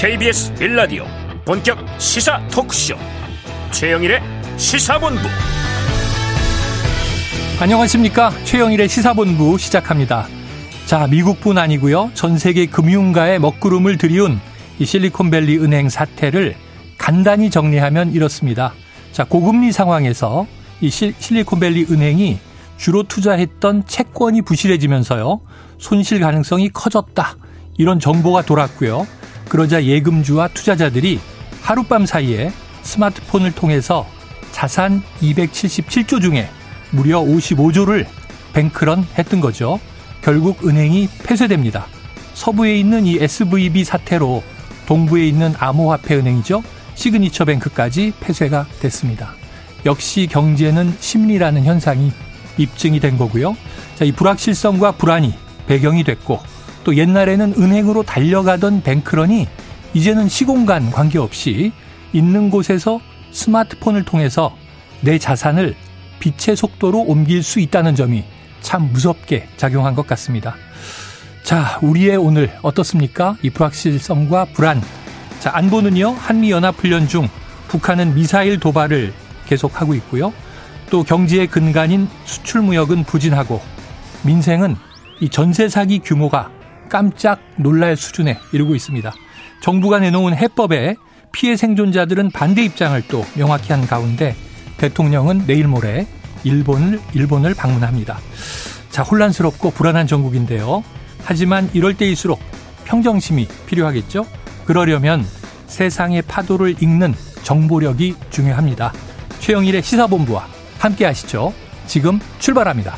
KBS 빌라디오 본격 시사 토크쇼 최영일의 시사본부 안녕하십니까 최영일의 시사본부 시작합니다. 자 미국뿐 아니고요 전 세계 금융가의 먹구름을 들이운 이 실리콘밸리 은행 사태를 간단히 정리하면 이렇습니다. 자 고금리 상황에서 이 실리콘밸리 은행이 주로 투자했던 채권이 부실해지면서요 손실 가능성이 커졌다 이런 정보가 돌았고요. 그러자 예금주와 투자자들이 하룻밤 사이에 스마트폰을 통해서 자산 277조 중에 무려 55조를 뱅크런 했던 거죠. 결국 은행이 폐쇄됩니다. 서부에 있는 이 SVB 사태로 동부에 있는 암호화폐 은행이죠. 시그니처 뱅크까지 폐쇄가 됐습니다. 역시 경제는 심리라는 현상이 입증이 된 거고요. 자, 이 불확실성과 불안이 배경이 됐고 또 옛날에는 은행으로 달려가던 뱅크런이 이제는 시공간 관계없이 있는 곳에서 스마트폰을 통해서 내 자산을 빛의 속도로 옮길 수 있다는 점이 참 무섭게 작용한 것 같습니다. 자, 우리의 오늘 어떻습니까? 이 불확실성과 불안. 자, 안보는요, 한미연합훈련 중 북한은 미사일 도발을 계속하고 있고요. 또 경제의 근간인 수출무역은 부진하고 민생은 이 전세 사기 규모가 깜짝 놀랄 수준에 이르고 있습니다. 정부가 내놓은 해법에 피해 생존자들은 반대 입장을 또 명확히 한 가운데 대통령은 내일 모레 일본을 일본을 방문합니다. 자, 혼란스럽고 불안한 전국인데요. 하지만 이럴 때일수록 평정심이 필요하겠죠? 그러려면 세상의 파도를 읽는 정보력이 중요합니다. 최영일의 시사본부와 함께 하시죠. 지금 출발합니다.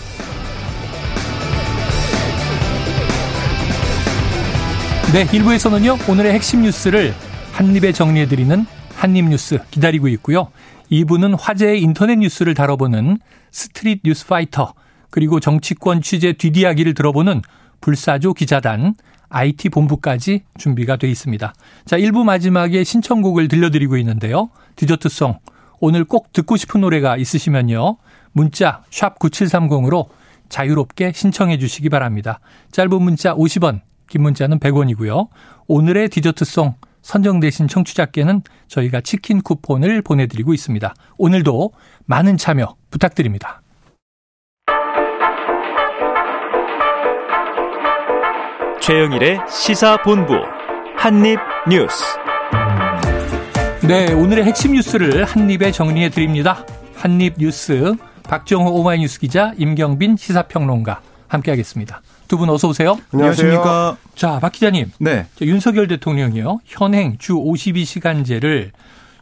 네, 1부에서는요, 오늘의 핵심 뉴스를 한입에 정리해드리는 한입뉴스 기다리고 있고요. 2부는 화제의 인터넷 뉴스를 다뤄보는 street news fighter, 그리고 정치권 취재 뒤디야기를 들어보는 불사조 기자단, IT 본부까지 준비가 돼 있습니다. 자, 1부 마지막에 신청곡을 들려드리고 있는데요. 디저트송. 오늘 꼭 듣고 싶은 노래가 있으시면요. 문자 샵 9730으로 자유롭게 신청해 주시기 바랍니다. 짧은 문자 50원, 긴 문자는 100원이고요. 오늘의 디저트송 선정되신 청취자께는 저희가 치킨 쿠폰을 보내드리고 있습니다. 오늘도 많은 참여 부탁드립니다. 최영일의 시사본부 한입뉴스. 네, 오늘의 핵심 뉴스를 한입에 정리해 드립니다. 한입뉴스 박정호 오마이뉴스 기자 임경빈 시사평론가 함께하겠습니다. 두 분 어서 오세요. 안녕하십니까. 자, 박 기자님. 네. 윤석열 대통령이요. 현행 주 52시간제를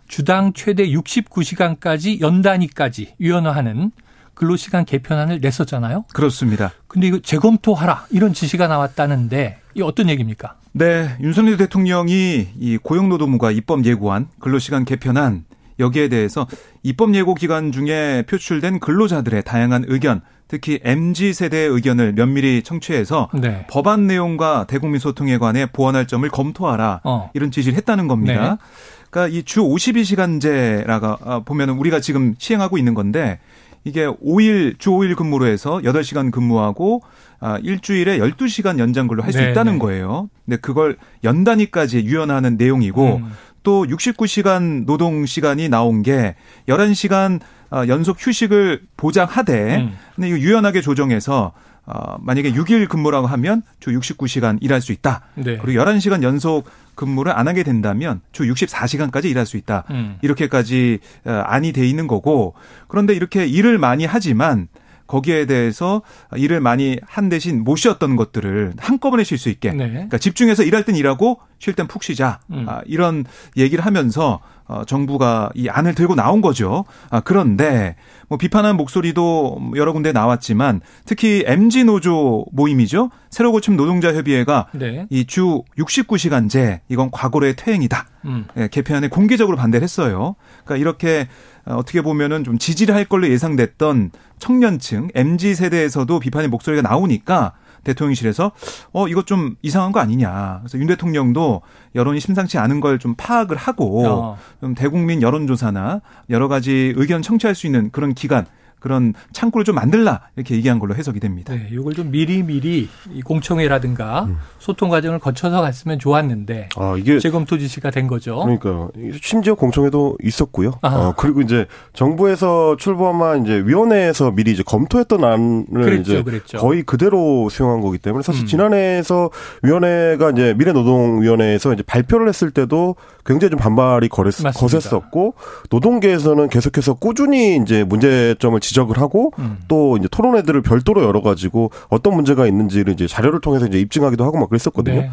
주당 최대 69시간까지 연단위까지 유연화하는 근로시간 개편안을 냈었잖아요. 그렇습니다. 근데 이거 재검토하라 이런 지시가 나왔다는데 이 어떤 얘기입니까? 네, 윤석열 대통령이 이 고용노동부가 입법 예고한 근로시간 개편안 여기에 대해서 입법 예고 기간 중에 표출된 근로자들의 다양한 의견 특히 MZ 세대의 의견을 면밀히 청취해서 네. 법안 내용과 대국민 소통에 관해 보완할 점을 검토하라 어. 이런 지시를 했다는 겁니다. 네. 그러니까 이 주 52시간제라가 아, 보면은 우리가 지금 시행하고 있는 건데 이게 5일 주 5일 근무로 해서 8시간 근무하고 아 일주일에 12시간 연장 근로 할수 네, 있다는 네. 거예요. 근데 그걸 연단위까지 유연하는 내용이고 음. 또 69시간 노동 시간이 나온 게 11시간 어, 연속 휴식을 보장하되 음. 근데 이거 유연하게 조정해서 어, 만약에 6일 근무라고 하면 주 69시간 일할 수 있다. 네. 그리고 11시간 연속 근무를 안 하게 된다면 주 64시간까지 일할 수 있다. 음. 이렇게까지 어, 안이 돼 있는 거고 그런데 이렇게 일을 많이 하지만 거기에 대해서 일을 많이 한 대신 못 쉬었던 것들을 한꺼번에 쉴 수 있게. 네. 그러니까 집중해서 일할 땐 일하고 쉴 땐 푹 쉬자. 음. 아, 이런 얘기를 하면서 어, 정부가 이 안을 들고 나온 거죠. 아, 그런데 뭐 비판하는 목소리도 여러 군데 나왔지만 특히 MG 노조 모임이죠. 새로 고침 노동자 협의회가 네. 이주 69시간제 이건 과거로의 퇴행이다. 음. 예, 개편에 공개적으로 반대를 했어요. 그러니까 이렇게 어, 어떻게 보면은 좀 지지를 할 걸로 예상됐던 청년층 MZ 세대에서도 비판의 목소리가 나오니까 대통령실에서 어 이거 좀 이상한 거 아니냐. 그래서 윤 대통령도 여론이 심상치 않은 걸 좀 파악을 하고 어. 좀 대국민 여론조사나 여러 가지 의견 청취할 수 있는 그런 기관 그런 창구를 좀 만들라 이렇게 얘기한 걸로 해석이 됩니다. 네, 이걸 좀 미리 미리 공청회라든가 음. 소통 과정을 거쳐서 갔으면 좋았는데 아, 이게 재검토 지시가 된 거죠. 그러니까 심지어 공청회도 있었고요. 어, 그리고 이제 정부에서 출범한 이제 위원회에서 미리 이제 검토했던 안을 그랬죠, 이제 그랬죠. 거의 그대로 수용한 거기 때문에 사실 음. 지난해에서 위원회가 이제 미래노동위원회에서 이제 발표를 했을 때도 굉장히 좀 반발이 거랬, 거셌었고 노동계에서는 계속해서 꾸준히 이제 문제점을 지적을 하고 음. 또 이제 토론회들을 별도로 열어가지고 어떤 문제가 있는지를 이제 자료를 통해서 이제 입증하기도 하고 막 그랬었거든요. 네.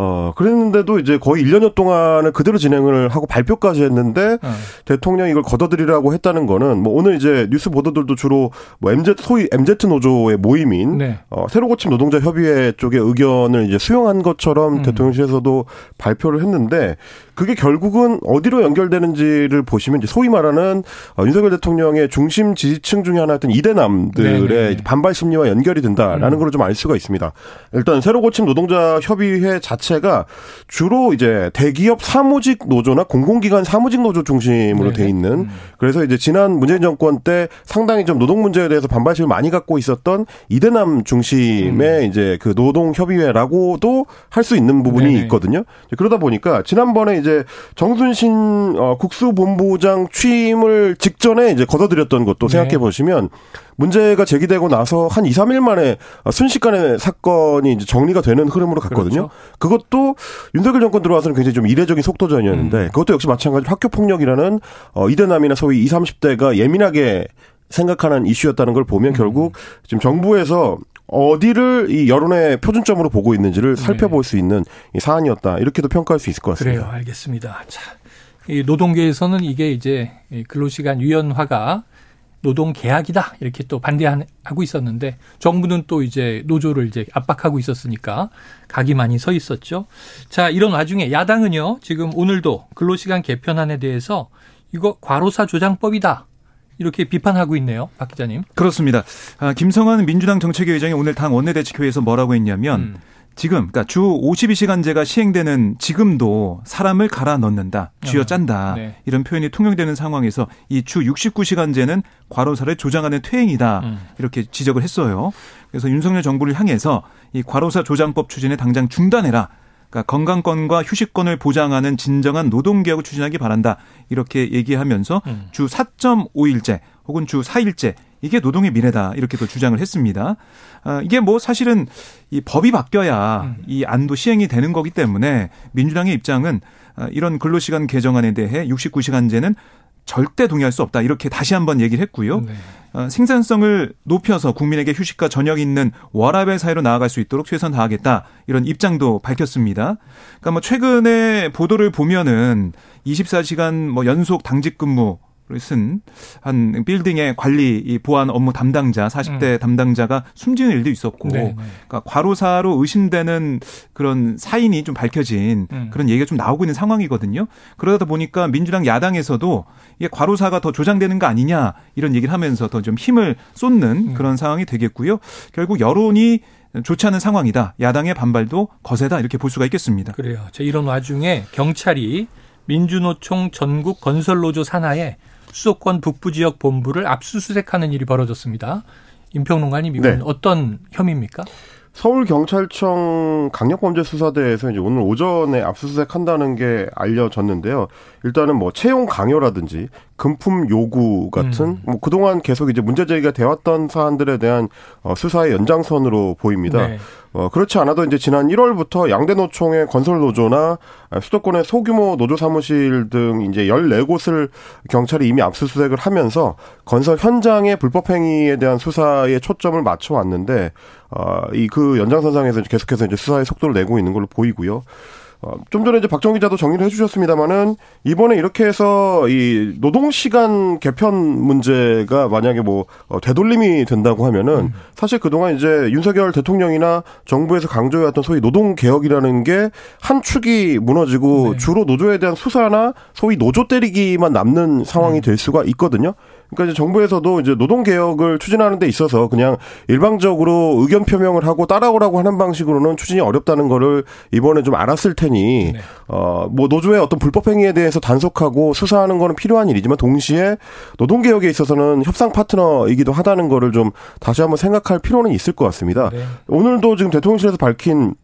어, 그랬는데도 이제 거의 1년여 동안을 그대로 진행을 하고 발표까지 했는데 어. 대통령이 이걸 걷어들이라고 했다는 거는 뭐 오늘 이제 뉴스 보도들도 주로 뭐 MZ 소위 MZ 노조의 모임인 네. 어, 새로 고침 노동자 협의회 쪽의 의견을 이제 수용한 것처럼 음. 대통령실에서도 발표를 했는데 그게 결국은 어디로 연결되는지를 보시면 이제 소위 말하는 어, 윤석열 대통령의 중심 지지층 중에 하나였던 이대남들의 네네. 반발 심리와 연결이 된다라는 음. 걸좀 알 수가 있습니다. 일단 새로 고침 노동자 협의회 자체가 주로 이제 대기업 사무직 노조나 공공기관 사무직 노조 중심으로 네네. 돼 있는 음. 그래서 이제 지난 문재인 정권 때 상당히 좀 노동 문제에 대해서 반발심을 많이 갖고 있었던 이대남 중심의 음. 이제 그 노동 협의회라고도 할 수 있는 부분이 네네. 있거든요. 그러다 보니까 지난번에 이제 이제 정순신 어, 국수본부장 취임을 직전에 이제 걷어들였던 것도 네. 생각해 보시면 문제가 제기되고 나서 한 2, 3일 만에 순식간에 사건이 이제 정리가 되는 흐름으로 갔거든요. 그렇죠. 그것도 윤석열 정권 들어와서는 굉장히 좀 이례적인 속도전이었는데 음. 그것도 역시 마찬가지로 학교 폭력이라는 어 이대남이나 소위 20, 30대가 예민하게 생각하는 이슈였다는 걸 보면 음. 결국 지금 정부에서 어디를 이 여론의 표준점으로 보고 있는지를 네. 살펴볼 수 있는 이 사안이었다. 이렇게도 평가할 수 있을 것 같습니다. 그래요. 알겠습니다. 자, 이 노동계에서는 이게 이제 근로시간 유연화가 노동 계약이다 이렇게 또 반대하고 있었는데 정부는 또 이제 노조를 이제 압박하고 있었으니까 각이 많이 서 있었죠. 자 이런 와중에 야당은요 지금 오늘도 근로시간 개편안에 대해서 이거 과로사 조장법이다 이렇게 비판하고 있네요. 박 기자님. 그렇습니다. 아, 김성환 민주당 정책위 의장이 오늘 당 원내대책회의에서 뭐라고 했냐면 음. 지금 그러니까 주 52시간제가 시행되는 지금도 사람을 갈아 넣는다, 쥐어 아, 짠다 네. 이런 표현이 통용되는 상황에서 이 주 69시간제는 과로사를 조장하는 퇴행이다 음. 이렇게 지적을 했어요. 그래서 윤석열 정부를 향해서 이 과로사 조장법 추진에 당장 중단해라. 그러니까 건강권과 휴식권을 보장하는 진정한 노동 개혁을 추진하기 바란다. 이렇게 얘기하면서 음. 주 4.5일제 혹은 주 4일제 이게 노동의 미래다. 이렇게도 주장을 했습니다. 아, 이게 뭐 사실은 이 법이 바뀌어야 음. 이 안도 시행이 되는 거기 때문에 민주당의 입장은 아, 이런 근로시간 개정안에 대해 69시간제는 절대 동의할 수 없다. 이렇게 다시 한번 얘기를 했고요. 네. 어, 생산성을 높여서 국민에게 휴식과 저녁이 있는 워라벨 사회로 나아갈 수 있도록 최선 다하겠다. 이런 입장도 밝혔습니다. 그러니까 뭐 최근에 보도를 보면은 24시간 뭐 연속 당직 근무 쓴한 빌딩의 관리 이 보안 업무 담당자 40대 음. 담당자가 숨지는 일도 있었고 네, 네. 그러니까 과로사로 의심되는 그런 사인이 좀 밝혀진 음. 그런 얘기가 좀 나오고 있는 상황이거든요. 그러다 보니까 민주당 야당에서도 이게 과로사가 더 조장되는 거 아니냐 이런 얘기를 하면서 더 좀 힘을 쏟는 음. 그런 상황이 되겠고요. 결국 여론이 좋지 않은 상황이다. 야당의 반발도 거세다 이렇게 볼 수가 있겠습니다. 그래요. 이런 와중에 경찰이 민주노총 전국 건설노조 산하에 수도권 북부 지역 본부를 압수수색하는 일이 벌어졌습니다. 임평론가님 이건 네. 어떤 혐의입니까? 서울 경찰청 강력범죄수사대에서 이제 오늘 오전에 압수수색한다는 게 알려졌는데요. 일단은 뭐 채용 강요라든지 금품 요구 같은 음. 뭐 그동안 계속 이제 문제 제기가 되었던 사안들에 대한 어, 수사의 연장선으로 보입니다. 네. 어, 그렇지 않아도 이제 지난 1월부터 양대 노총의 건설 노조나 수도권의 소규모 노조 사무실 등 이제 14곳을 경찰이 이미 압수수색을 하면서 건설 현장의 불법 행위에 대한 수사에 초점을 맞춰 왔는데, 어, 이 그 연장선상에서 계속해서 이제 수사의 속도를 내고 있는 걸로 보이고요. 어, 좀 전에 이제 박정 기자도 정리를 해주셨습니다만은 이번에 이렇게 해서 이 노동 시간 개편 문제가 만약에 뭐 어, 되돌림이 된다고 하면은 음. 사실 그동안 이제 윤석열 대통령이나 정부에서 강조해왔던 소위 노동 개혁이라는 게 한 축이 무너지고 네. 주로 노조에 대한 수사나 소위 노조 때리기만 남는 상황이 음. 될 수가 있거든요. 그러니까 이제 정부에서도 이제 노동 개혁을 추진하는 데 있어서 그냥 일방적으로 의견 표명을 하고 따라오라고 하는 방식으로는 추진이 어렵다는 거를 이번에 좀 알았을 테니 네. 어뭐 노조의 어떤 불법 행위에 대해서 단속하고 수사하는 거는 필요한 일이지만 동시에 노동 개혁에 있어서는 협상 파트너이기도 하다는 거를 좀 다시 한번 생각할 필요는 있을 것 같습니다. 네. 오늘도 지금 대통령실에서 밝힌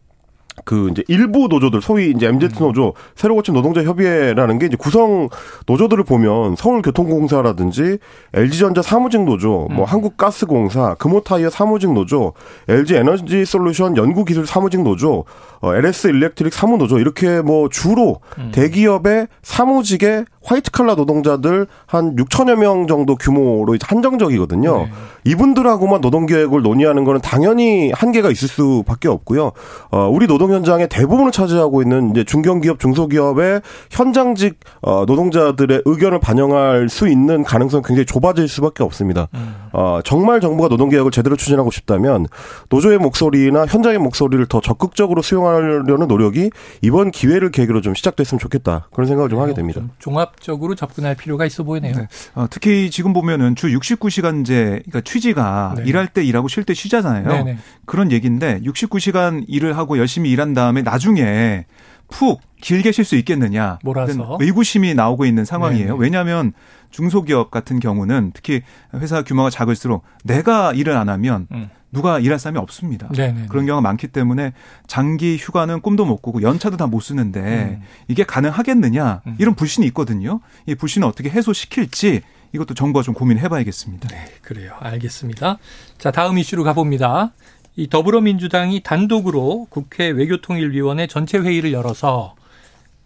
그 이제 일부 노조들 소위 이제 MZ 음. 노조 새로 고친 노동자 협의회라는 게 이제 구성 노조들을 보면 서울교통공사라든지 LG전자 사무직 노조, 뭐 음. 한국가스공사, 금호타이어 사무직 노조, LG 에너지 솔루션 연구기술 사무직 노조, 어, LS 일렉트릭 사무 노조 이렇게 뭐 주로 음. 대기업의 사무직의 화이트 칼라 노동자들 한 6천여 명 정도 규모로 이제 한정적이거든요. 네. 이분들하고만 노동 계획을 논의하는 거는 당연히 한계가 있을 수밖에 없고요. 어, 우리 노동 현장의 대부분을 차지하고 있는 이제 중견기업, 중소기업의 현장직 어, 노동자들의 의견을 반영할 수 있는 가능성 이 굉장히 좁아질 수밖에 없습니다. 음. 어, 정말 정부가 노동 개혁을 제대로 추진하고 싶다면 노조의 목소리나 현장의 목소리를 더 적극적으로 수용하려는 노력이 이번 기회를 계기로 좀 시작됐으면 좋겠다. 그런 생각을 좀 하게 됩니다. 좀 종합적으로 접근할 필요가 있어 보이네요. 네. 어, 특히 지금 보면은 주 69시간제 그러니까 취지가 네. 일할 때 일하고 쉴 때 쉬잖아요. 네네. 그런 얘기인데 69시간 일을 하고 열심히 일한 다음에 나중에 푹 길게 쉴 수 있겠느냐. 몰아서. 의구심이 나오고 있는 상황이에요. 네네. 왜냐하면 중소기업 같은 경우는 특히 회사 규모가 작을수록 내가 일을 안 하면 음. 누가 일할 사람이 없습니다. 네네네. 그런 경우가 많기 때문에 장기 휴가는 꿈도 못 꾸고 연차도 다 못 쓰는데 음. 이게 가능하겠느냐 음. 이런 불신이 있거든요. 이 불신을 어떻게 해소시킬지 이것도 정부가 좀 고민해 봐야겠습니다. 네, 그래요. 알겠습니다. 자, 다음 이슈로 가봅니다. 이 더불어민주당이 단독으로 국회 외교통일위원회 전체 회의를 열어서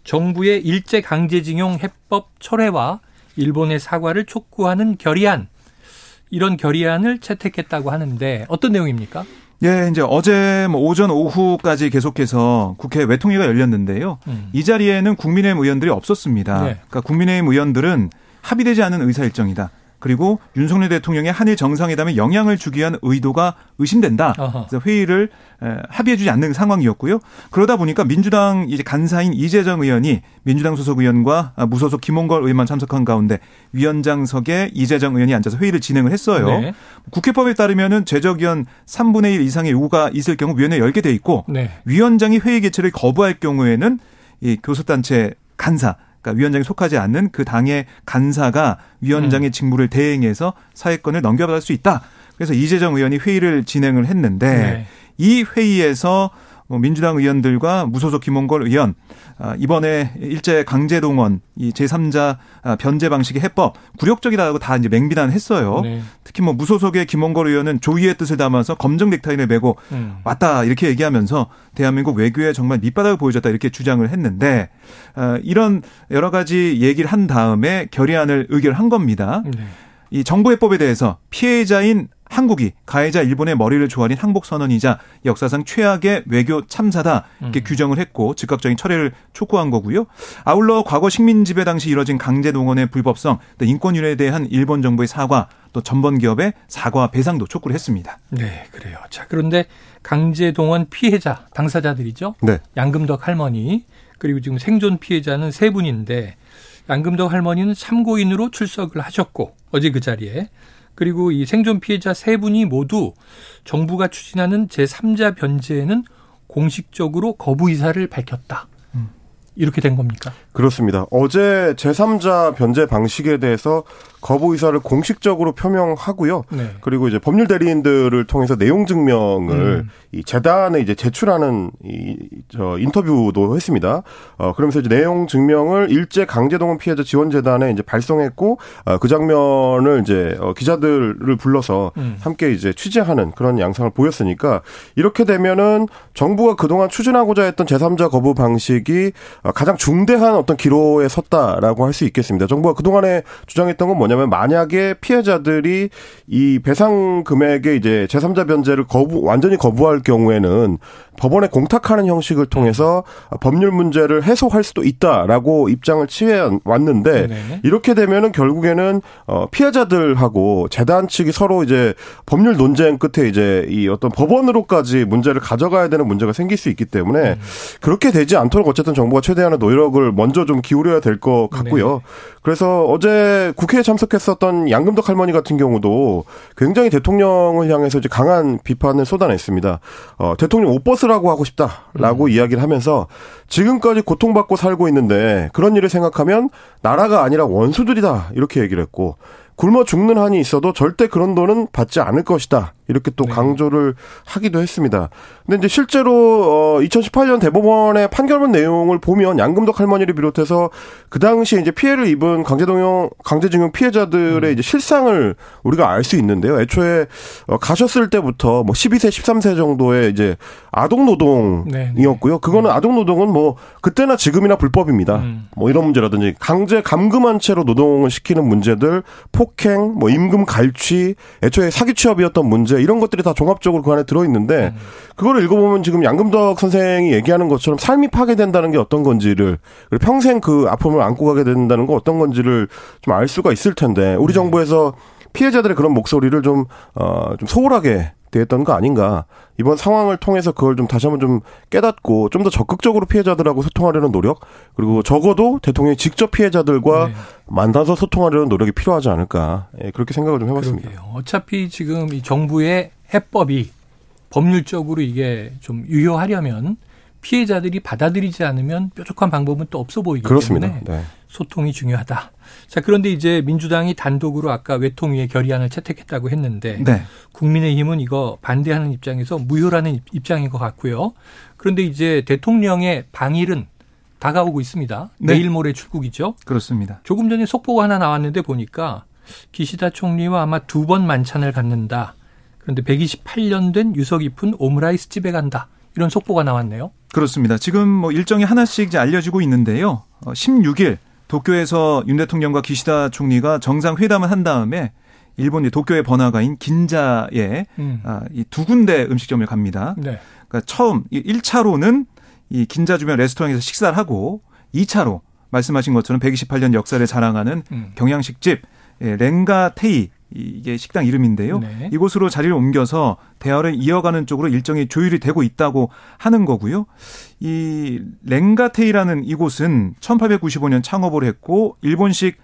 정부의 일제 강제징용 해법 철회와 일본의 사과를 촉구하는 결의안 이런 결의안을 채택했다고 하는데 어떤 내용입니까? 예, 이제 어제 뭐 오전 오후까지 계속해서 국회 외통위가 열렸는데요. 음. 이 자리에는 국민의힘 의원들이 없었습니다. 네. 그러니까 국민의힘 의원들은 합의되지 않은 의사 일정이다. 그리고 윤석열 대통령의 한일 정상회담에 영향을 주기 위한 의도가 의심된다. 그래서 회의를 합의해주지 않는 상황이었고요. 그러다 보니까 민주당 이제 간사인 이재정 의원이 민주당 소속 의원과 무소속 김홍걸 의원만 참석한 가운데 위원장석에 이재정 의원이 앉아서 회의를 진행을 했어요. 네. 국회법에 따르면은 제적위원 3분의 1 이상의 요구가 있을 경우 위원회 열게 돼 있고 네. 위원장이 회의 개최를 거부할 경우에는 이 교섭단체 간사 그러니까 위원장이 속하지 않는 그 당의 간사가 위원장의 음. 직무를 대행해서 사회권을 넘겨받을 수 있다. 그래서 이재정 의원이 회의를 진행을 했는데 네. 이 회의에서 뭐 민주당 의원들과 무소속 김홍걸 의원 아, 이번에 일제 강제 동원 이 제3자 아, 변제 방식의 해법 굴욕적이다고 다 이제 맹비난했어요. 네. 특히 뭐 무소속의 김홍걸 의원은 조의의 뜻을 담아서 검정 넥타이를 메고 음. 왔다 이렇게 얘기하면서 대한민국 외교에 정말 밑바닥을 보여줬다 이렇게 주장을 했는데 아, 이런 여러 가지 얘기를 한 다음에 결의안을 의결한 겁니다. 네. 이 정부 해법에 대해서 피해자인 한국이 가해자 일본의 머리를 조아린 항복 선언이자 역사상 최악의 외교 참사다 이렇게 음. 규정을 했고 즉각적인 철회를 촉구한 거고요. 아울러 과거 식민 지배 당시 이뤄진 강제 동원의 불법성, 또 인권 유례에 대한 일본 정부의 사과, 또 전번 기업의 사과 배상도 촉구를 했습니다. 네, 그래요. 자, 그런데 강제 동원 피해자 당사자들이죠. 네. 양금덕 할머니 그리고 지금 생존 피해자는 세 분인데 양금덕 할머니는 참고인으로 출석을 하셨고 어제 그 자리에 그리고 이 생존 피해자 세 분이 모두 정부가 추진하는 제3자 변제에는 공식적으로 거부 의사를 밝혔다. 음. 이렇게 된 겁니까? 그렇습니다. 어제 제3자 변제 방식에 대해서 거부 의사를 공식적으로 표명하고요. 네. 그리고 이제 법률 대리인들을 통해서 내용 증명을 음. 이 재단에 이제 제출하는 이 저 인터뷰도 했습니다. 어 그러면서 이제 내용 증명을 일제 강제동원 피해자 지원 재단에 이제 발송했고 어, 그 장면을 이제 어, 기자들을 불러서 음. 함께 이제 취재하는 그런 양상을 보였으니까 이렇게 되면은 정부가 그동안 추진하고자 했던 제3자 거부 방식이 어, 가장 중대한 어떤 기로에 섰다라고 할 수 있겠습니다. 정부가 그동안에 주장했던 건 뭐냐면 만약에 피해자들이 이 배상 금액에 이제 제3자 변제를 거부 완전히 거부할 경우에는 법원에 공탁하는 형식을 통해서 법률 문제를 해소할 수도 있다라고 입장을 취해 왔는데 네. 이렇게 되면은 결국에는 어 피해자들하고 재단 측이 서로 이제 법률 논쟁 끝에 이제 이 어떤 법원으로까지 문제를 가져가야 되는 문제가 생길 수 있기 때문에 음. 그렇게 되지 않도록 어쨌든 정부가 최대 대한 노력을 먼저 좀 기울여야 될 것 같고요. 네. 그래서 어제 국회에 참석했었던 양금덕 할머니 같은 경우도 굉장히 대통령을 향해서 이제 강한 비판을 쏟아냈습니다. 어, 대통령 옷 벗으라고 하고 싶다라고 음. 이야기를 하면서 지금까지 고통받고 살고 있는데 그런 일을 생각하면 나라가 아니라 원수들이다 이렇게 얘기를 했고 굶어 죽는 한이 있어도 절대 그런 돈은 받지 않을 것이다. 이렇게 또 네. 강조를 하기도 했습니다. 근데 이제 실제로 어 2018년 대법원의 판결문 내용을 보면 양금덕 할머니를 비롯해서 그 당시에 이제 피해를 입은 강제동용 강제징용 피해자들의 음. 이제 실상을 우리가 알 수 있는데요. 애초에 어 가셨을 때부터 뭐 12세, 13세 정도의 이제 아동 노동이었고요. 그거는 음. 아동 노동은 뭐 그때나 지금이나 불법입니다. 음. 뭐 이런 문제라든지 강제 감금한 채로 노동을 시키는 문제들, 폭 행, 뭐 임금 갈취, 애초에 사기 취업이었던 문제 이런 것들이 다 종합적으로 그 안에 들어 있는데 음. 그거를 읽어보면 지금 양금덕 선생이 얘기하는 것처럼 삶이 파괴된다는 게 어떤 건지를 그리고 평생 그 아픔을 안고 가게 된다는 건 어떤 건지를 좀 알 수가 있을 텐데 우리 네. 정부에서 피해자들의 그런 목소리를 좀, 어, 좀 소홀하게 대했던 거 아닌가. 이번 상황을 통해서 그걸 좀 다시 한번 좀 깨닫고 좀 더 적극적으로 피해자들하고 소통하려는 노력 그리고 적어도 대통령이 직접 피해자들과 네. 만나서 소통하려는 노력이 필요하지 않을까. 예, 그렇게 생각을 좀 해봤습니다. 그러게요. 어차피 지금 이 정부의 해법이 법률적으로 이게 좀 유효하려면 피해자들이 받아들이지 않으면 뾰족한 방법은 또 없어 보이기 그렇습니다. 때문에 네. 소통이 중요하다. 자, 그런데 이제 민주당이 단독으로 아까 외통위에 결의안을 채택했다고 했는데 네. 국민의힘은 이거 반대하는 입장에서 무효라는 입장인 것 같고요. 그런데 이제 대통령의 방일은 다가오고 있습니다. 네. 내일 모레 출국이죠. 그렇습니다. 조금 전에 속보가 하나 나왔는데 보니까 기시다 총리와 아마 두 번 만찬을 갖는다. 그런데 128년 된 유서 깊은 오므라이스 집에 간다. 이런 속보가 나왔네요. 그렇습니다. 지금 뭐 일정이 하나씩 이제 알려지고 있는데요. 16일 어, 도쿄에서 윤 대통령과 기시다 총리가 정상 회담을 한 다음에 일본의 도쿄의 번화가인 긴자에 음. 아, 이두 군데 음식점을 갑니다. 네. 그러니까 처음 1차로는 이 긴자 주변 레스토랑에서 식사를 하고 2차로 말씀하신 것처럼 128년 역사를 자랑하는 음. 경양식집 예, 렌가 테이 이게 식당 이름인데요. 네. 이곳으로 자리를 옮겨서 대화를 이어가는 쪽으로 일정이 조율이 되고 있다고 하는 거고요. 이 렌가테이라는 이곳은 1895년 창업을 했고 일본식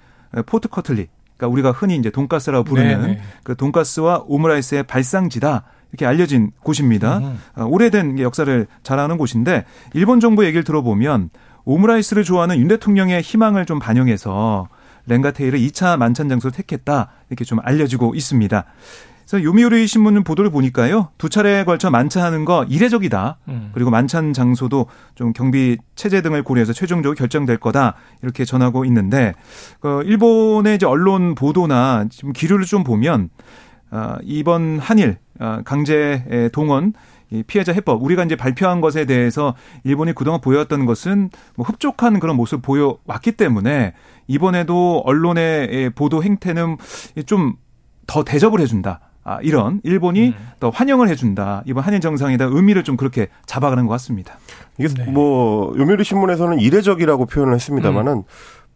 pork cutlet 그러니까 우리가 흔히 이제 돈가스라고 부르는 네, 네. 그 돈가스와 오므라이스의 발상지다. 이렇게 알려진 곳입니다. 음. 어, 오래된 역사를 자랑하는 곳인데 일본 정부 얘기를 들어보면 오므라이스를 좋아하는 윤 대통령의 희망을 좀 반영해서 렌가테이를 2차 만찬 장소로 택했다. 이렇게 좀 알려지고 있습니다. 그래서 요미우리 신문 보도를 보니까요. 두 차례에 걸쳐 만찬하는 거 이례적이다. 음. 그리고 만찬 장소도 좀 경비 체제 등을 고려해서 최종적으로 결정될 거다. 이렇게 전하고 있는데 그 일본의 이제 언론 보도나 지금 기류를 좀 보면 어, 이번 한일 어, 강제 동원 이 피해자 해법 우리가 이제 발표한 것에 대해서 일본이 그동안 보여왔던 것은 뭐 흡족한 그런 모습 보여왔기 때문에 이번에도 언론의 보도 행태는 좀 더 대접을 해준다. 아, 이런 일본이 음. 더 환영을 해준다. 이번 한일 정상회다 의미를 좀 그렇게 잡아가는 것 같습니다. 이게 네. 뭐 요미우리 신문에서는 이례적이라고 표현을 했습니다마는 음.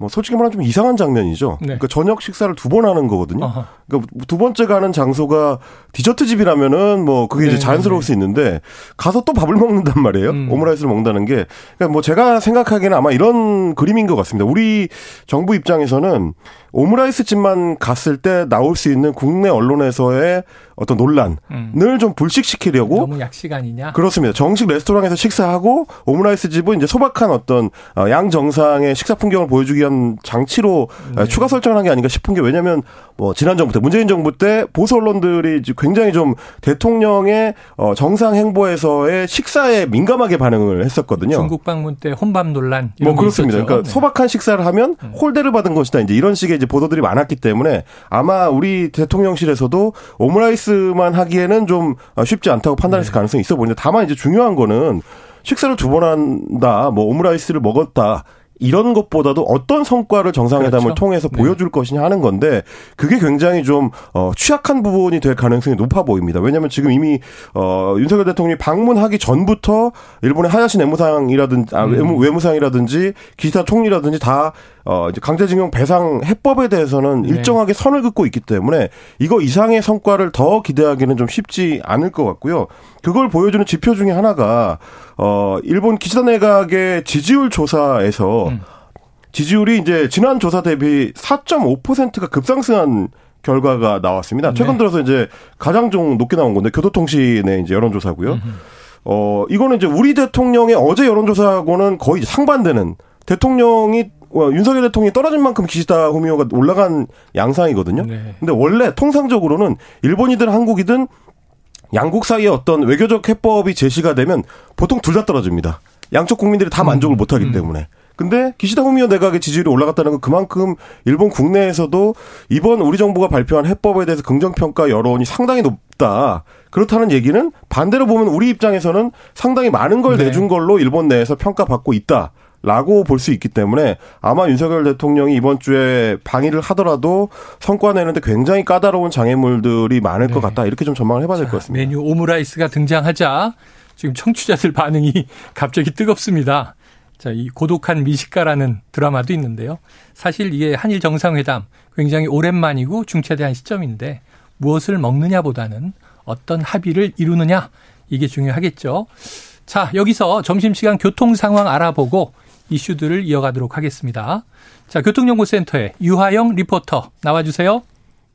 뭐 솔직히 말하면 좀 이상한 장면이죠. 네. 그러니까 저녁 식사를 두 번 하는 거거든요. 아하. 그러니까 두 번째 가는 장소가 디저트 집이라면은 뭐 그게 네, 이제 자연스러울 네. 수 있는데 가서 또 밥을 먹는단 말이에요. 음. 오므라이스를 먹는다는 게 그러니까 뭐 제가 생각하기에는 아마 이런 그림인 것 같습니다. 우리 정부 입장에서는 오므라이스 집만 갔을 때 나올 수 있는 국내 언론에서의 어떤 논란을 음. 좀 불식시키려고 너무 아니냐? 그렇습니다. 정식 레스토랑에서 식사하고 오므라이스 집은 이제 소박한 어떤 어, 양 정상의 식사 풍경을 보여주기 위한 장치로 네. 추가 설정을 한게 아닌가 싶은 게 왜냐하면 뭐 지난 정부 때 문재인 정부 때 보수 언론들이 굉장히 좀 대통령의 어 정상 행보에서의 식사에 민감하게 반응을 했었거든요. 중국 방문 때 혼밥 논란 뭐 그렇습니다. 있었죠. 그러니까 네. 소박한 식사를 하면 음. 홀대를 받은 것이다. 이제 이런 식의 이제 보도들이 많았기 때문에 아마 우리 대통령실에서도 오므라이스만 하기에는 좀 쉽지 않다고 판단했을 네. 가능성이 있어 보이는데 다만 이제 중요한 거는 식사를 두 번 한다, 뭐 오므라이스를 먹었다. 이런 것보다도 어떤 성과를 정상회담을 그렇죠. 통해서 네. 보여줄 것이냐 하는 건데 그게 굉장히 좀 어, 취약한 부분이 될 가능성이 높아 보입니다. 왜냐하면 지금 이미 어, 윤석열 대통령이 방문하기 전부터 일본의 하야시 내무상이라든지 아, 음. 외무상이라든지 기타 총리라든지 다어 이제 강제징용 배상 해법에 대해서는 네. 일정하게 선을 긋고 있기 때문에 이거 이상의 성과를 더 기대하기는 좀 쉽지 않을 것 같고요. 그걸 보여주는 지표 중에 하나가 어 일본 기시다 내각의 지지율 조사에서 음. 지지율이 이제 지난 조사 대비 4.5%가 급상승한 결과가 나왔습니다. 최근 네. 들어서 이제 가장 좀 높게 나온 건데 교도통신의 이제 여론조사고요. 음흠. 어 이거는 이제 우리 대통령의 어제 여론조사하고는 거의 상반되는 대통령이 어, 윤석열 대통령이 떨어진 만큼 기시다 후미오가 올라간 양상이거든요. 네. 근데 원래 통상적으로는 일본이든 한국이든 양국 사이에 어떤 외교적 해법이 제시가 되면 보통 둘 다 떨어집니다. 양쪽 국민들이 다 만족을 음. 못하기 음. 때문에. 근데 기시다 후미오 내각의 지지율이 올라갔다는 건 그만큼 일본 국내에서도 이번 우리 정부가 발표한 해법에 대해서 긍정평가 여론이 상당히 높다. 그렇다는 얘기는 반대로 보면 우리 입장에서는 상당히 많은 걸 네. 내준 걸로 일본 내에서 평가받고 있다. 라고 볼 수 있기 때문에 아마 윤석열 대통령이 이번 주에 방위를 하더라도 성과 내는데 굉장히 까다로운 장애물들이 많을 네. 것 같다. 이렇게 좀 전망을 해봐야 될 것 같습니다. 메뉴 오므라이스가 등장하자 지금 청취자들 반응이 갑자기 뜨겁습니다. 자, 이 고독한 미식가라는 드라마도 있는데요. 사실 이게 한일 정상회담 굉장히 오랜만이고 중차대한 시점인데 무엇을 먹느냐보다는 어떤 합의를 이루느냐 이게 중요하겠죠. 자, 여기서 점심시간 교통 상황 알아보고 이슈들을 이어가도록 하겠습니다. 자, 교통정보센터에 유하영 리포터 나와주세요.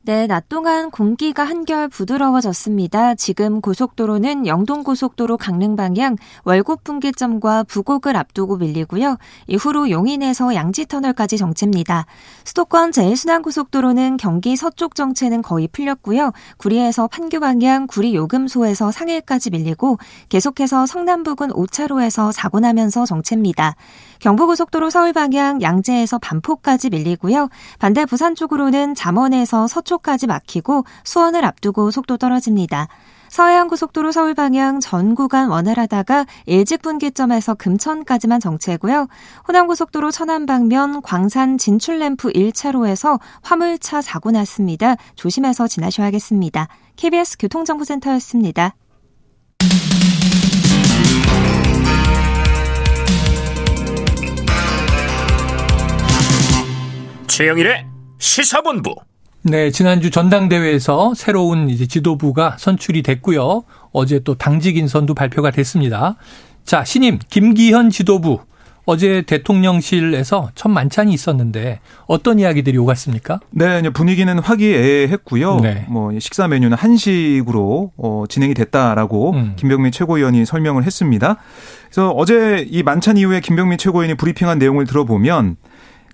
네, 낮 동안 공기가 한결 부드러워졌습니다. 지금 고속도로는 영동고속도로 강릉 방향 월곡 분기점과 부곡을 앞두고 밀리고요. 이후로 용인에서 양지터널까지 정체입니다. 수도권 제일순환고속도로는 경기 서쪽 정체는 거의 풀렸고요. 구리에서 판교 방향 구리 요금소에서 상일까지 밀리고 계속해서 성남 부근 5차로에서 사고 나면서 정체입니다. 경부고속도로 서울 방향 양재에서 반포까지 밀리고요. 반대 부산 쪽으로는 잠원에서 서초까지 막히고 수원을 앞두고 속도 떨어집니다. 서해안고속도로 서울 방향 전 구간 원활하다가 일직 분기점에서 금천까지만 정체고요. 호남고속도로 천안 방면 광산 진출 램프 1차로에서 화물차 사고 났습니다. 조심해서 지나셔야겠습니다. KBS 교통정보센터였습니다. 최영일의 시사본부. 네, 지난주 전당대회에서 새로운 이제 지도부가 선출이 됐고요. 어제 또 당직 인선도 발표가 됐습니다. 자, 신임 김기현 지도부 어제 대통령실에서 첫 만찬이 있었는데 어떤 이야기들이 오갔습니까? 네, 분위기는 화기애애했고요. 네. 뭐 식사 메뉴는 한식으로 어, 진행이 됐다라고 음. 김병민 최고위원이 설명을 했습니다. 그래서 어제 이 만찬 이후에 김병민 최고위원이 브리핑한 내용을 들어보면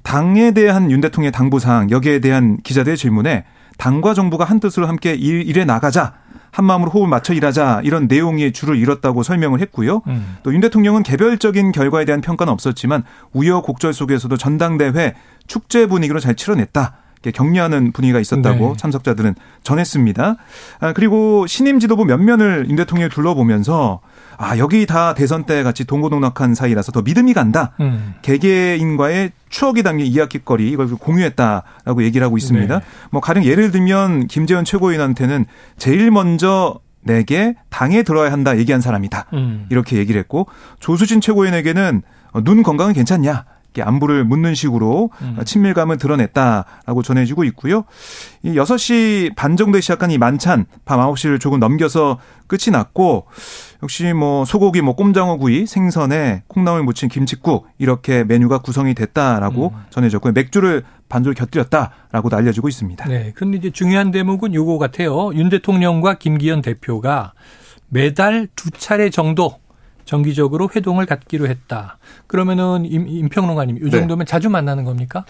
당에 대한 윤 대통령의 당부 사항 여기에 대한 기자들의 질문에 당과 정부가 한 뜻으로 함께 일, 일해 나가자 한 마음으로 호흡을 맞춰 일하자 이런 내용이 줄을 잃었다고 설명을 했고요. 음. 또윤 대통령은 개별적인 결과에 대한 평가는 없었지만 우여곡절 속에서도 전당대회 축제 분위기로 잘 치러냈다. 격려하는 분위기가 있었다고 네. 참석자들은 전했습니다. 아, 그리고 신임 지도부 면면을 윤 대통령이 둘러보면서 아 여기 다 대선 때 같이 동고동락한 사이라서 더 믿음이 간다. 음. 개개인과의 추억이 담긴 이야기거리 이걸 공유했다라고 얘기를 하고 있습니다. 네. 뭐 가령 예를 들면 김재원 최고위원한테는 제일 먼저 내게 당에 들어야 한다 얘기한 사람이다. 음. 이렇게 얘기를 했고 조수진 최고위원에게는 눈 건강은 괜찮냐? 안부를 묻는 식으로 음. 친밀감을 드러냈다라고 전해지고 있고요. 이 6시 반 정도에 시작한 이 만찬 밤 9시를 조금 넘겨서 끝이 났고 역시 뭐 소고기 뭐 꼼장어 구이, 생선에 콩나물 무친 김치국 이렇게 메뉴가 구성이 됐다라고 음. 전해졌고요. 맥주를 반줄 곁들였다라고도 알려지고 있습니다. 네. 근데 이제 중요한 대목은 요거 같아요. 윤 대통령과 김기현 대표가 매달 두 차례 정도 정기적으로 회동을 갖기로 했다. 그러면은 임, 임평론가님, 이 네. 정도면 네. 자주 만나는 겁니까?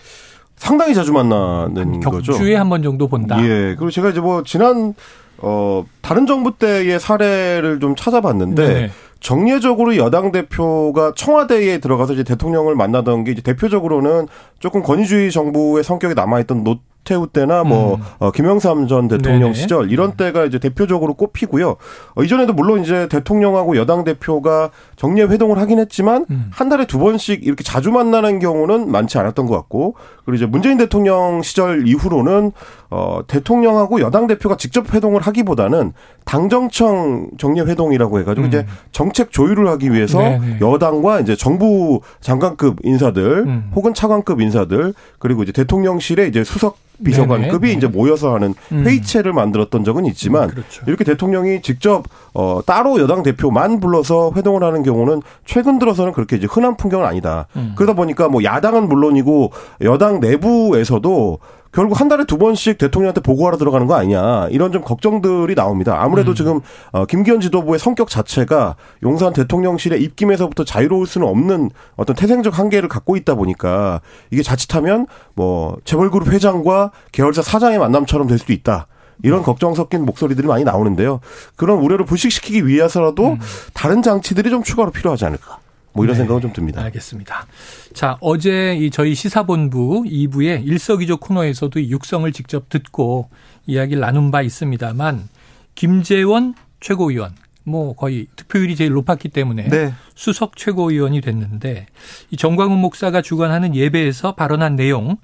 상당히 자주 만나는 거죠. 격주에 한 번 정도 본다. 예. 그리고 제가 이제 뭐 지난 어 다른 정부 때의 사례를 좀 찾아봤는데 네. 정례적으로 여당 대표가 청와대에 들어가서 이제 대통령을 만나던 게 이제 대표적으로는 조금 권위주의 정부의 성격이 남아있던 노 노태우 때나 뭐 음. 어, 김영삼 전 대통령 네네. 시절 이런 때가 이제 대표적으로 꼽히고요. 어, 이전에도 물론 이제 대통령하고 여당 대표가 정례 회동을 하긴 했지만 음. 한 달에 두 번씩 이렇게 자주 만나는 경우는 많지 않았던 것 같고 그리고 이제 문재인 대통령 시절 이후로는 어, 대통령하고 여당 대표가 직접 회동을 하기보다는 당정청 정례 회동이라고 해가지고 음. 이제 정책 조율을 하기 위해서 네네. 여당과 이제 정부 장관급 인사들 음. 혹은 차관급 인사들 그리고 이제 대통령실에 이제 수석 비서관급이 네네. 이제 모여서 하는 음. 회의체를 만들었던 적은 있지만 음, 그렇죠. 이렇게 대통령이 직접 어 따로 여당 대표만 불러서 회동을 하는 경우는 최근 들어서는 그렇게 이제 흔한 풍경은 아니다. 음. 그러다 보니까 뭐 야당은 물론이고 여당 내부에서도 결국 한 달에 두 번씩 대통령한테 보고하러 들어가는 거 아니냐 이런 좀 걱정들이 나옵니다. 아무래도 음. 지금 어, 김기현 지도부의 성격 자체가 용산 대통령실의 입김에서부터 자유로울 수는 없는 어떤 태생적 한계를 갖고 있다 보니까 이게 자칫하면 뭐 재벌그룹 회장과 계열사 사장의 만남처럼 될 수도 있다. 이런 음. 걱정 섞인 목소리들이 많이 나오는데요. 그런 우려를 불식시키기 위해서라도 음. 다른 장치들이 좀 추가로 필요하지 않을까. 뭐 이런 네, 생각은 좀 듭니다. 알겠습니다. 자, 어제 이 저희 시사본부 2부의 일석이조 코너에서도 육성을 직접 듣고 이야기를 나눈 바 있습니다만 김재원 최고위원 뭐 거의 득표율이 제일 높았기 때문에 네. 수석 최고위원이 됐는데 이 정광훈 목사가 주관하는 예배에서 발언한 내용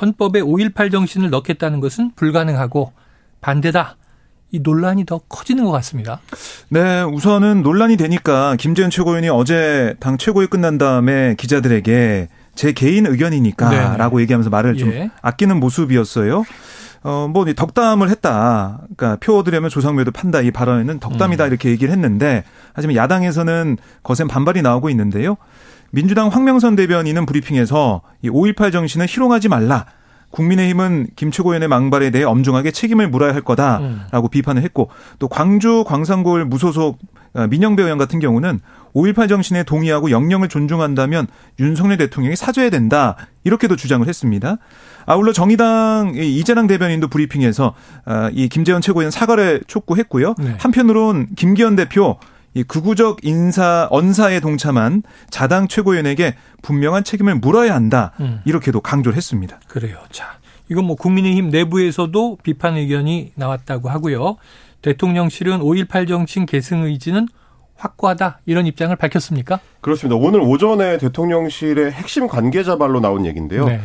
헌법에 5.18 정신을 넣겠다는 것은 불가능하고 반대다. 이 논란이 더 커지는 것 같습니다. 네, 우선은 논란이 되니까 김재현 최고위원이 어제 당 최고위 끝난 다음에 기자들에게 제 개인 의견이니까라고 네. 얘기하면서 말을 좀 예. 아끼는 모습이었어요. 어, 뭐, 덕담을 했다. 그러니까 표 얻으려면 조상묘도 판다. 이 발언에는 덕담이다. 음. 이렇게 얘기를 했는데, 하지만 야당에서는 거센 반발이 나오고 있는데요. 민주당 황명선 대변인은 브리핑에서 이 5.18 정신을 희롱하지 말라. 국민의힘은 김 최고위원의 망발에 대해 엄중하게 책임을 물어야 할 거다라고 음. 비판을 했고 또 광주 광산골 무소속 어, 민영배 의원 같은 경우는 5.18 정신에 동의하고 영령을 존중한다면 윤석열 대통령이 사죄해야 된다 이렇게도 주장을 했습니다. 아울러 정의당 이재랑 대변인도 브리핑에서 어, 이 김재원 최고위원 사과를 촉구했고요. 네. 한편으론 김기현 대표 이 극우적 인사 언사에 동참한 자당 최고위원에게 분명한 책임을 물어야 한다. 음. 이렇게도 강조를 했습니다. 그래요. 자, 이건 뭐 국민의힘 내부에서도 비판 의견이 나왔다고 하고요. 대통령실은 5.18 정신 계승 의지는 확고하다 이런 입장을 밝혔습니까? 그렇습니다. 오늘 오전에 대통령실의 핵심 관계자 발로 나온 얘기인데요. 네.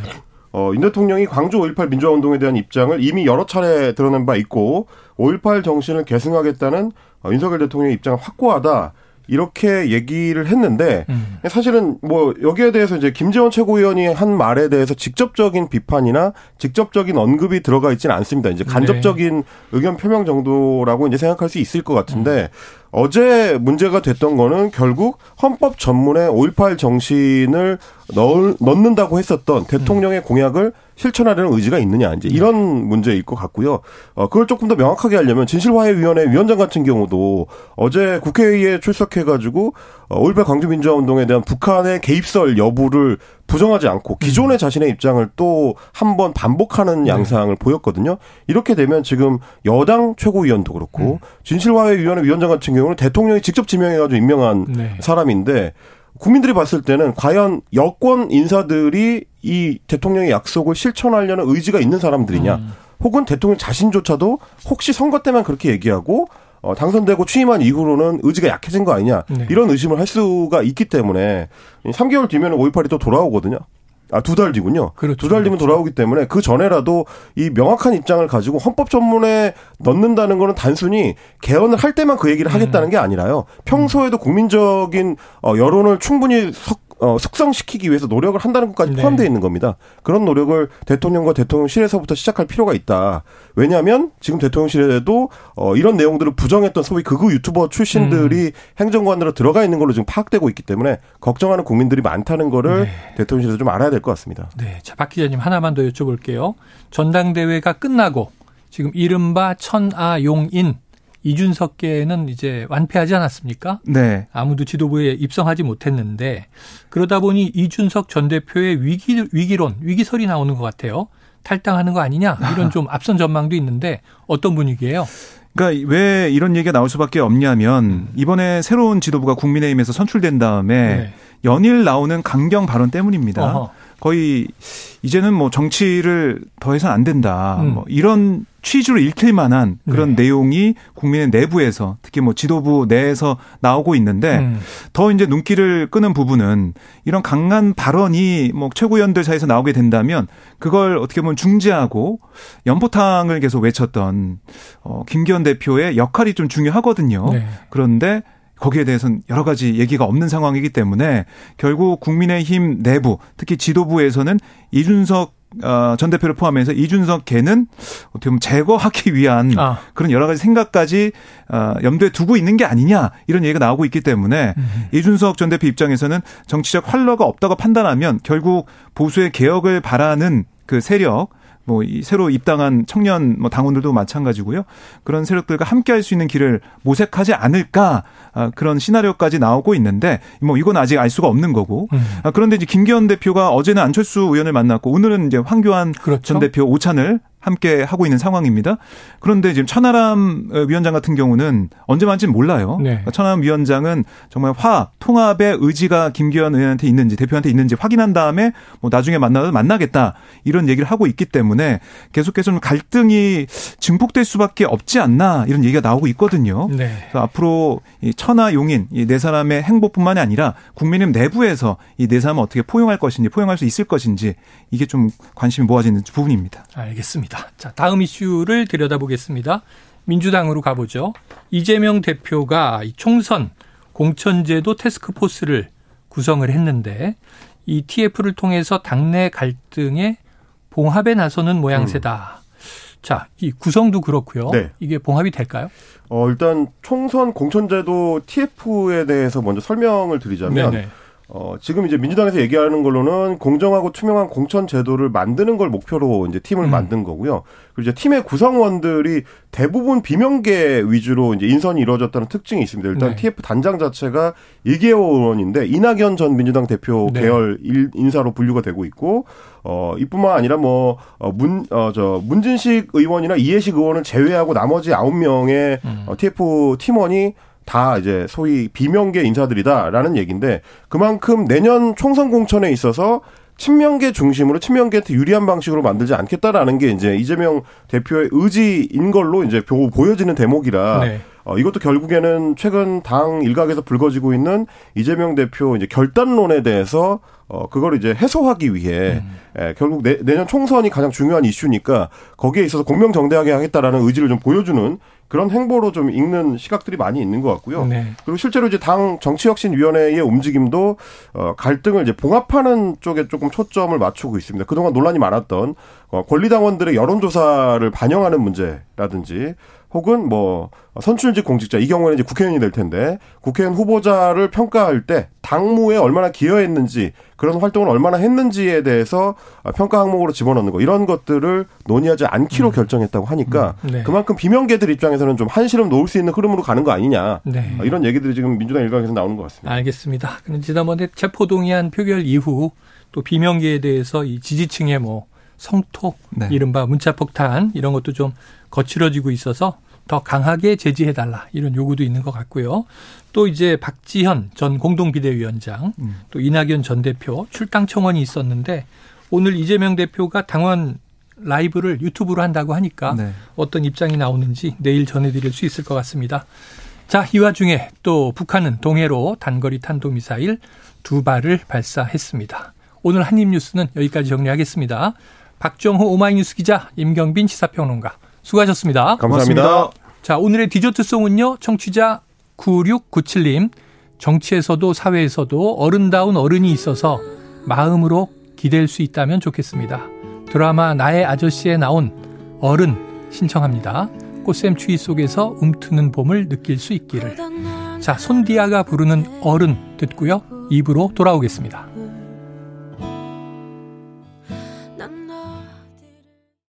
어, 인 대통령이 광주 5.18 민주화운동에 대한 입장을 이미 여러 차례 드러낸 바 있고 5.18 정신을 계승하겠다는 어, 윤석열 대통령의 입장은 확고하다. 이렇게 얘기를 했는데 음. 사실은 뭐 여기에 대해서 이제 김재원 최고위원이 한 말에 대해서 직접적인 비판이나 직접적인 언급이 들어가 있지는 않습니다. 이제 간접적인 네. 의견 표명 정도라고 이제 생각할 수 있을 것 같은데 음. 어제 문제가 됐던 거는 결국 헌법 전문에 5.18 정신을 넣을, 넣는다고 했었던 대통령의 음. 공약을 실천하려는 의지가 있느냐 이제 네. 이런 문제일 것 같고요. 어 그걸 조금 더 명확하게 하려면 진실화해위원회 위원장 같은 경우도 어제 국회에 출석해가지고 어, 올백 광주민주화운동에 대한 북한의 개입설 여부를 부정하지 않고 기존의 음. 자신의 입장을 또 한 번 반복하는 네. 양상을 보였거든요. 이렇게 되면 지금 여당 최고위원도 그렇고 음. 진실화해위원회 위원장 같은 경우는 대통령이 직접 지명해가지고 임명한 네. 사람인데 국민들이 봤을 때는 과연 여권 인사들이 이 대통령의 약속을 실천하려는 의지가 있는 사람들이냐, 음. 혹은 대통령 자신조차도 혹시 선거 때만 그렇게 얘기하고 어, 당선되고 취임한 이후로는 의지가 약해진 거 아니냐 네. 이런 의심을 할 수가 있기 때문에 3개월 뒤면 5.18이 또 돌아오거든요. 아, 두 달 뒤군요. 그렇죠. 두달 뒤면 그렇죠. 돌아오기 때문에 그 전에라도 이 명확한 입장을 가지고 헌법 전문에 넣는다는 거는 단순히 개헌을 할 때만 그 얘기를 하겠다는 음. 게 아니라요. 평소에도 국민적인 어, 여론을 충분히 석, 어, 숙성시키기 위해서 노력을 한다는 것까지 네. 포함되어 있는 겁니다. 그런 노력을 대통령과 대통령실에서부터 시작할 필요가 있다. 왜냐하면 지금 대통령실에도 어, 이런 내용들을 부정했던 소위 극우 유튜버 출신들이 음. 행정관으로 들어가 있는 걸로 지금 파악되고 있기 때문에 걱정하는 국민들이 많다는 거를 네. 대통령실에서 좀 알아야 될 것 같습니다. 네. 자, 박 기자님 하나만 더 여쭤볼게요. 전당대회가 끝나고 지금 이른바 천아용인 이준석계는 이제 완패하지 않았습니까? 네. 아무도 지도부에 입성하지 못했는데 그러다 보니 이준석 전 대표의 위기 위기론 위기설이 나오는 것 같아요. 탈당하는 거 아니냐 이런 좀 앞선 전망도 있는데 어떤 분위기예요? 그러니까 왜 이런 얘기가 나올 수밖에 없냐면 음. 이번에 새로운 지도부가 국민의힘에서 선출된 다음에 네. 연일 나오는 강경 발언 때문입니다. 어허. 거의 이제는 뭐 정치를 더 해서는 안 된다. 음. 뭐 이런 취지로 읽힐 만한 그런 네. 내용이 국민의 내부에서 특히 뭐 지도부 내에서 나오고 있는데 음. 더 이제 눈길을 끄는 부분은 이런 강한 발언이 뭐 최고위원들 사이에서 나오게 된다면 그걸 어떻게 보면 중재하고 연포탕을 계속 외쳤던 어 김기현 대표의 역할이 좀 중요하거든요. 네. 그런데 거기에 대해서는 여러 가지 얘기가 없는 상황이기 때문에 결국 국민의힘 내부 특히 지도부에서는 이준석 어, 전 대표를 포함해서 이준석 개는 어떻게 보면 제거하기 위한 아. 그런 여러 가지 생각까지 어, 염두에 두고 있는 게 아니냐 이런 얘기가 나오고 있기 때문에 음. 이준석 전 대표 입장에서는 정치적 활로가 없다고 판단하면 결국 보수의 개혁을 바라는 그 세력 뭐 이 새로 입당한 청년 뭐 당원들도 마찬가지고요. 그런 세력들과 함께 할 수 있는 길을 모색하지 않을까 아, 그런 시나리오까지 나오고 있는데 뭐 이건 아직 알 수가 없는 거고. 음. 아, 그런데 이제 김기현 대표가 어제는 안철수 의원을 만났고 오늘은 이제 황교안 그렇죠. 전 대표 오찬을 함께 하고 있는 상황입니다. 그런데 지금 천하람 위원장 같은 경우는 언제 만지는 몰라요. 네. 그러니까 천하람 위원장은 정말 화 통합의 의지가 김기현 의원한테 있는지 대표한테 있는지 확인한 다음에 뭐 나중에 만나도 만나겠다 이런 얘기를 하고 있기 때문에 계속해서 좀 갈등이 증폭될 수밖에 없지 않나 이런 얘기가 나오고 있거든요. 네. 그래서 앞으로 이 천하 용인 이 네 사람의 행보뿐만이 아니라 국민의힘 내부에서 이 네 사람을 어떻게 포용할 것인지 포용할 수 있을 것인지 이게 좀 관심이 모아지는 부분입니다. 알겠습니다. 있습니다. 자, 다음 이슈를 들여다보겠습니다. 민주당으로 가보죠. 이재명 대표가 총선 공천제도 테스크포스를 구성을 했는데 이 TF를 통해서 당내 갈등에 봉합에 나서는 모양새다. 음. 자, 이 구성도 그렇고요. 네. 이게 봉합이 될까요? 어, 일단 총선 공천제도 TF에 대해서 먼저 설명을 드리자면 네네. 어, 지금 이제 민주당에서 얘기하는 걸로는 공정하고 투명한 공천 제도를 만드는 걸 목표로 이제 팀을 음. 만든 거고요. 그리고 이제 팀의 구성원들이 대부분 비명계 위주로 이제 인선이 이루어졌다는 특징이 있습니다. 일단 네. TF 단장 자체가 이계호원인데 이낙연 전 민주당 대표 네. 계열 인사로 분류가 되고 있고 어 이뿐만 아니라 뭐문어저 어, 문진식 의원이나 이해식 의원을 제외하고 나머지 아홉 명의 음. 어, TF 팀원이 다 이제 소위 비명계 인사들이다라는 얘기인데 그만큼 내년 총선 공천에 있어서 친명계 중심으로 친명계한테 유리한 방식으로 만들지 않겠다라는 게 이제 이재명 대표의 의지인 걸로 이제 보여지는 대목이라 네. 어, 이것도 결국에는 최근 당 일각에서 불거지고 있는 이재명 대표 이제 결단론에 대해서 어, 그걸 이제 해소하기 위해 음. 에, 결국 내, 내년 총선이 가장 중요한 이슈니까 거기에 있어서 공명정대하게 하겠다라는 의지를 좀 보여주는 그런 행보로 좀 읽는 시각들이 많이 있는 것 같고요. 네. 그리고 실제로 이제 당 정치혁신위원회의 움직임도 어, 갈등을 이제 봉합하는 쪽에 조금 초점을 맞추고 있습니다. 그동안 논란이 많았던 어, 권리당원들의 여론조사를 반영하는 문제라든지 혹은 뭐 선출직 공직자 이 경우에는 이제 국회의원이 될 텐데 국회의원 후보자를 평가할 때 당무에 얼마나 기여했는지 그런 활동을 얼마나 했는지에 대해서 평가 항목으로 집어넣는 거 이런 것들을 논의하지 않기로 음. 결정했다고 하니까 음. 네. 그만큼 비명계들 입장에서는 좀 한시름 놓을 수 있는 흐름으로 가는 거 아니냐 네. 이런 얘기들이 지금 민주당 일각에서 나오는 것 같습니다. 알겠습니다. 지난번에 체포동의안 표결 이후 또 비명계에 대해서 이 지지층의 뭐 성토, 네. 이른바 문자 폭탄 이런 것도 좀 거칠어지고 있어서 더 강하게 제지해달라 이런 요구도 있는 것 같고요. 또 이제 박지현 전 공동비대위원장, 음. 또 이낙연 전 대표 출당 청원이 있었는데 오늘 이재명 대표가 당원 라이브를 유튜브로 한다고 하니까 네. 어떤 입장이 나오는지 내일 전해드릴 수 있을 것 같습니다. 자, 이 와중에 또 북한은 동해로 단거리 탄도미사일 두 발을 발사했습니다. 오늘 한입뉴스는 여기까지 정리하겠습니다. 박정호 오마이뉴스 기자, 임경빈 시사평론가 수고하셨습니다. 감사합니다. 고맙습니다. 자, 오늘의 디저트송은요. 청취자 9697님. 정치에서도 사회에서도 어른다운 어른이 있어서 마음으로 기댈 수 있다면 좋겠습니다. 드라마 나의 아저씨에 나온 어른 신청합니다. 꽃샘 추위 속에서 움트는 봄을 느낄 수 있기를. 자, 손디아가 부르는 어른 듣고요. 입으로 돌아오겠습니다.